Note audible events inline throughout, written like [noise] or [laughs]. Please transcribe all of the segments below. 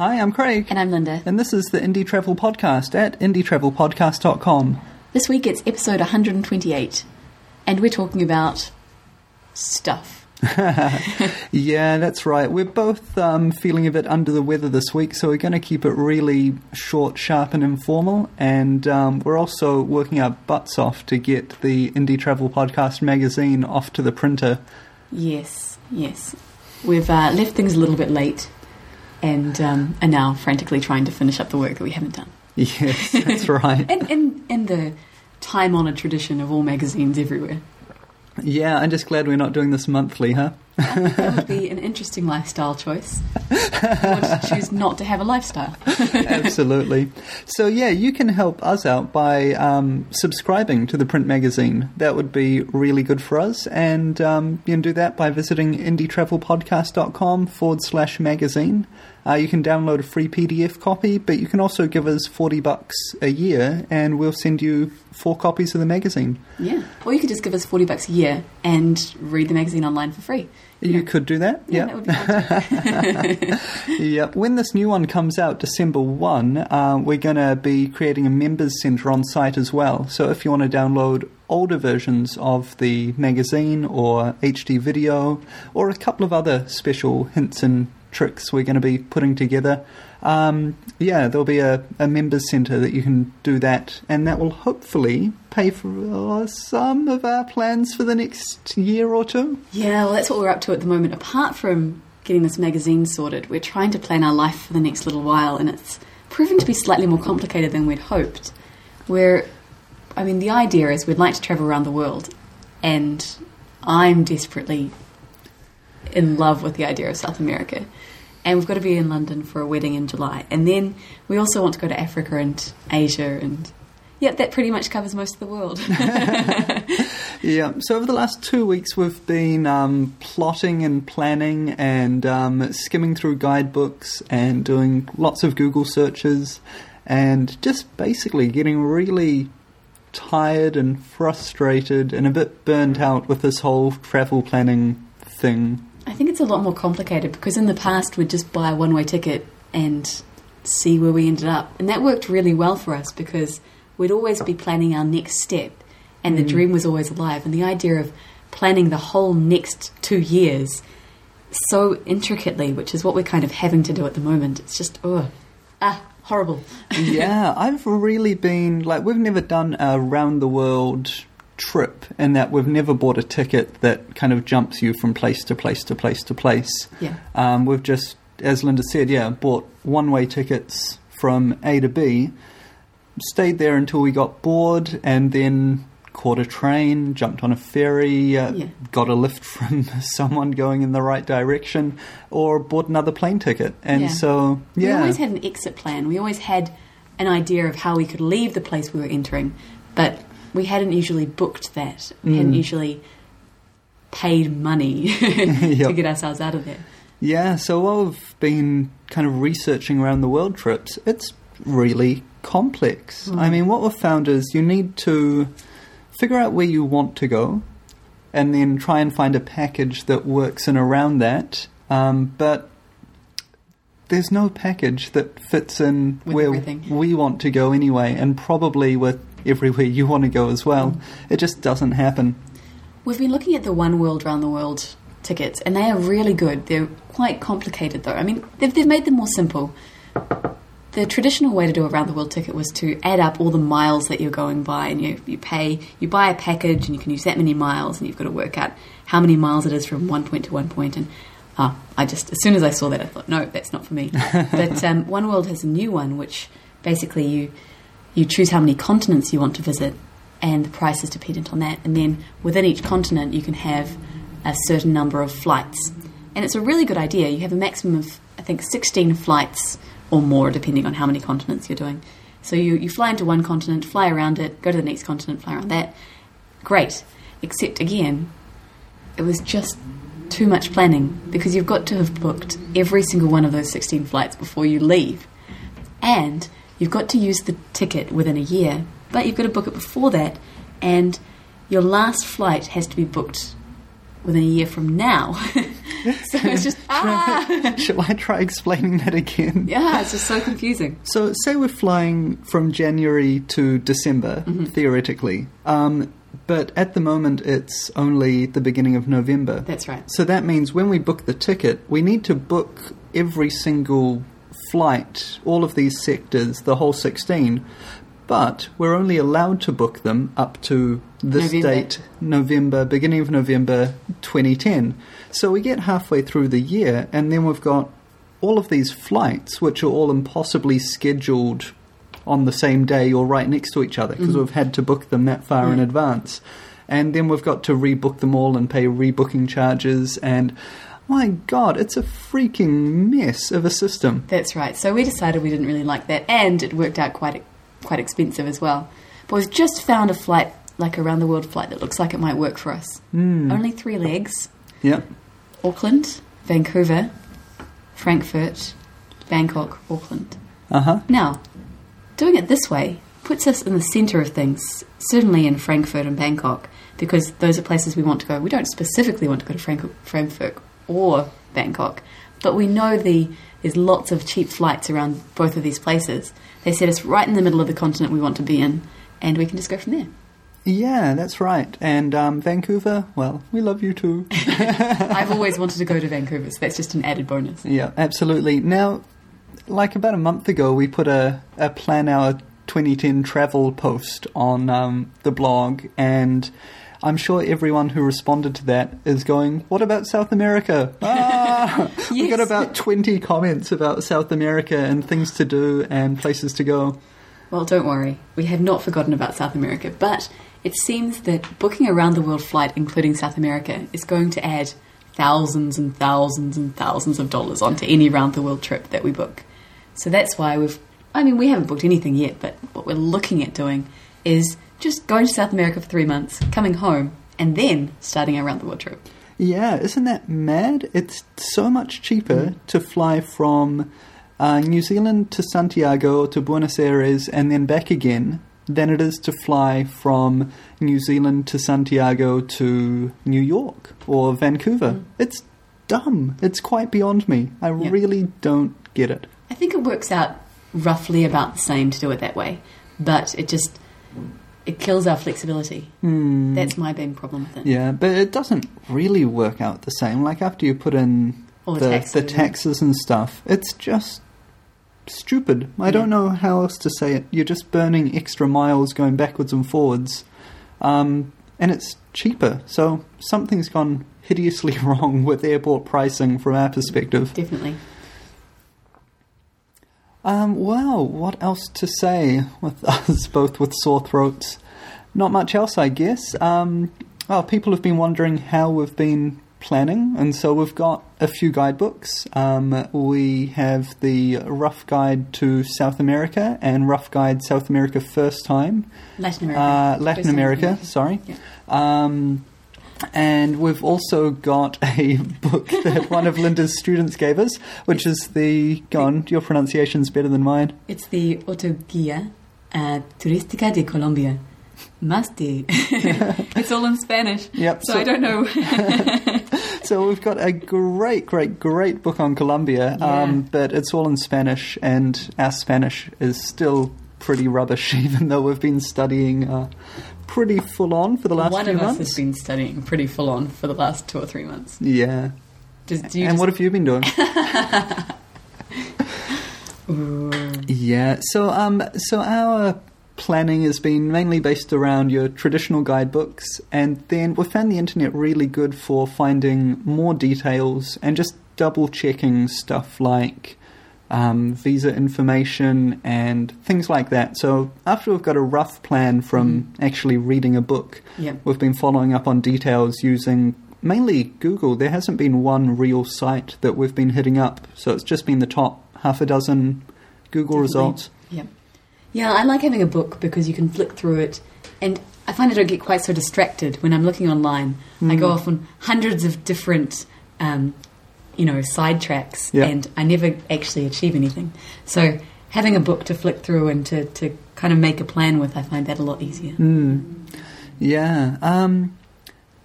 Hi, I'm Craig. And I'm Linda. And this is the Indie Travel Podcast at indietravelpodcast.com. This week it's episode 128, and we're talking about stuff. [laughs] yeah, that's right. We're both um, feeling a bit under the weather this week, so we're going to keep it really short, sharp, and informal. And um, we're also working our butts off to get the Indie Travel Podcast magazine off to the printer. Yes, yes. We've uh, left things a little bit late and um, are now frantically trying to finish up the work that we haven't done. Yes, that's [laughs] right. and in, in the time honoured tradition of all magazines everywhere. Yeah, I'm just glad we're not doing this monthly, huh? That would be an interesting lifestyle choice. you want to choose not to have a lifestyle. [laughs] Absolutely. So, yeah, you can help us out by um, subscribing to the print magazine. That would be really good for us. And um, you can do that by visiting indietravelpodcast.com forward slash magazine. Uh, you can download a free PDF copy, but you can also give us 40 bucks a year and we'll send you four copies of the magazine. Yeah. Or you could just give us 40 bucks a year and read the magazine online for free. You, could do that. Yeah, that would be fun. [laughs] yeah. When this new one comes out, December 1, uh, we're going to be creating a members center on site as well. So if you want to download older versions of the magazine or HD video or a couple of other special hints and tricks we're going to be putting together. Um, yeah, there'll be a, a members centre that you can do that, and that will hopefully pay for uh, some of our plans for the next year or two. Yeah, well, that's what we're up to at the moment. Apart from getting this magazine sorted, we're trying to plan our life for the next little while, and it's proven to be slightly more complicated than we'd hoped. We're, I mean, the idea is we'd like to travel around the world, and I'm desperately in love with the idea of South America. And we've got to be in London for a wedding in July. And then we also want to go to Africa and Asia and yeah, that pretty much covers most of the world. [laughs] [laughs] yeah. So over the last two weeks, we've been um, plotting and planning and um, skimming through guidebooks and doing lots of Google searches and just basically getting really tired and frustrated and a bit burnt out with this whole travel planning thing. I think it's a lot more complicated because in the past we'd just buy a one way ticket and see where we ended up. And that worked really well for us because we'd always be planning our next step and the mm. dream was always alive. And the idea of planning the whole next two years so intricately, which is what we're kind of having to do at the moment, it's just, oh, ah, horrible. yeah, [laughs] I've really been like, we've never done a round the world trip in that we've never bought a ticket that kind of jumps you from place to place to place to place. Yeah. Um, we've just, as Linda said, yeah, bought one way tickets from A to B, stayed there until we got bored, and then caught a train, jumped on a ferry, uh, yeah. got a lift from [laughs] someone going in the right direction, or bought another plane ticket. And yeah. so, yeah. We always had an exit plan. We always had an idea of how we could leave the place we were entering, but we hadn't usually booked that. We mm. hadn't usually paid money [laughs] to get ourselves out of there. Yeah, so while we've been kind of researching around the world trips, it's really complex. Mm. I mean, what we've found is you need to figure out where you want to go and then try and find a package that works in around that. Um, but there's no package that fits in with where everything. we want to go anyway, and probably with everywhere you want to go as well. Mm. It just doesn't happen. We've been looking at the One World Round the World tickets, and they are really good. They're quite complicated, though. I mean, they've, they've made them more simple. The traditional way to do a round the world ticket was to add up all the miles that you're going by, and you you pay, you buy a package, and you can use that many miles, and you've got to work out how many miles it is from one point to one point. And uh, I just, as soon as I saw that, I thought, no, that's not for me. [laughs] but um, One World has a new one, which basically you you choose how many continents you want to visit, and the price is dependent on that. And then within each continent, you can have a certain number of flights. And it's a really good idea. You have a maximum of, I think, 16 flights or more, depending on how many continents you're doing. So you, you fly into one continent, fly around it, go to the next continent, fly around that. Great. Except, again, it was just too much planning because you've got to have booked every single one of those 16 flights before you leave. And You've got to use the ticket within a year, but you've got to book it before that, and your last flight has to be booked within a year from now. [laughs] so it's just [laughs] ah. [laughs] Shall I try explaining that again? Yeah, it's just so confusing. So, say we're flying from January to December, Mm-hmm. theoretically, um, but at the moment it's only the beginning of November. That's right. So that means when we book the ticket, we need to book every single flight, all of these sectors, the whole 16, but we're only allowed to book them up to this November. date, November, beginning of November 2010. So we get halfway through the year, and then we've got all of these flights, which are all impossibly scheduled on the same day or right next to each other because mm-hmm. we've had to book them that far in mm. advance. And then we've got to rebook them all and pay rebooking charges. And my God, it's a freaking mess of a system. That's right. So we decided we didn't really like that, and it worked out quite quite expensive as well. But we've just found a flight, like a round the world flight, that looks like it might work for us. Mm. Only three legs: Yep. Auckland, Vancouver, Frankfurt, Bangkok, Auckland. Uh huh. Now, doing it this way puts us in the centre of things, certainly in Frankfurt and Bangkok, because those are places we want to go. We don't specifically want to go to Frank- Frankfurt or Bangkok, but we know the there's lots of cheap flights around both of these places. They set us right in the middle of the continent we want to be in, and we can just go from there. Yeah, that's right. And um, Vancouver, well, we love you too. [laughs] I've always wanted to go to Vancouver, so that's just an added bonus. Yeah, absolutely. Now, like about a month ago, we put a, a Plan Our 2010 travel post on um, the blog, and I'm sure everyone who responded to that is going, What about South America? [laughs] Ah! [laughs] We got about 20 comments about South America and things to do and places to go. Well, don't worry, we have not forgotten about South America, but it seems that booking a round the world flight, including South America, is going to add thousands and thousands and thousands of dollars onto any round the world trip that we book. So that's why we've, I mean, we haven't booked anything yet, but what we're looking at doing is just going to South America for three months, coming home, and then starting our round the world trip. Yeah, isn't that mad? It's so much cheaper to fly from uh, New Zealand to Santiago to Buenos Aires and then back again than it is to fly from New Zealand to Santiago to New York or Vancouver. Mm. It's dumb. It's quite beyond me. I really don't get it. I think it works out roughly about the same to do it that way, but it just it kills our flexibility. Hmm. That's my big problem with it. Yeah, but it doesn't really work out the same. Like after you put in All the the, taxes, the taxes and stuff, it's just stupid. I Yeah. don't know how else to say it. You're just burning extra miles going backwards and forwards, um, and it's cheaper. So something's gone hideously [laughs] wrong with airport pricing from our perspective. Definitely. Um, well, what else to say with [laughs] us both with sore throats? Not much else, I guess. Um, well, people have been wondering how we've been planning, and so we've got a few guidebooks. Um, we have the Rough Guide to South America and Rough Guide South America First Time. Latin America. Uh, Latin time America, sorry. Yeah. Um, and we've also got a book that [laughs] one of Linda's students gave us, which is the. Go on, your pronunciation's better than mine. It's the Autoguía uh, Turística de Colombia. De. [laughs] it's all in Spanish. Yep. So, I don't know. [laughs] So we've got a great, great, great book on Colombia, um, but it's all in Spanish, and our Spanish is still pretty rubbish, [laughs] even though we've been studying uh, pretty full on for the last One few of us has been studying pretty full on for the last two or three months. yeah. Does, do you and just, what have you been doing? [laughs] [laughs] Yeah, so um, so our planning has been mainly based around your traditional guidebooks, and then we found the internet really good for finding more details and just double checking stuff like um, visa information and things like that. So after we've got a rough plan from actually reading a book, Yep. we've been following up on details using mainly Google. There hasn't been one real site that we've been hitting up, so it's just been the top half a dozen Google Definitely. results. Yep. Yeah, I like having a book because you can flick through it, and I find I don't get quite so distracted when I'm looking online. I go Mm. off on hundreds of different, um, you know, sidetracks, Yeah. and I never actually achieve anything. So having a book to flick through and to, to kind of make a plan with, I find that a lot easier. Mm. Yeah. Um,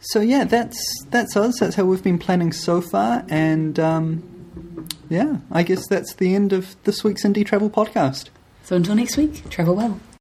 so yeah, that's that's us. That's how we've been planning so far, and um, yeah, I guess that's the end of this week's Indie Travel Podcast. So until next week, travel well.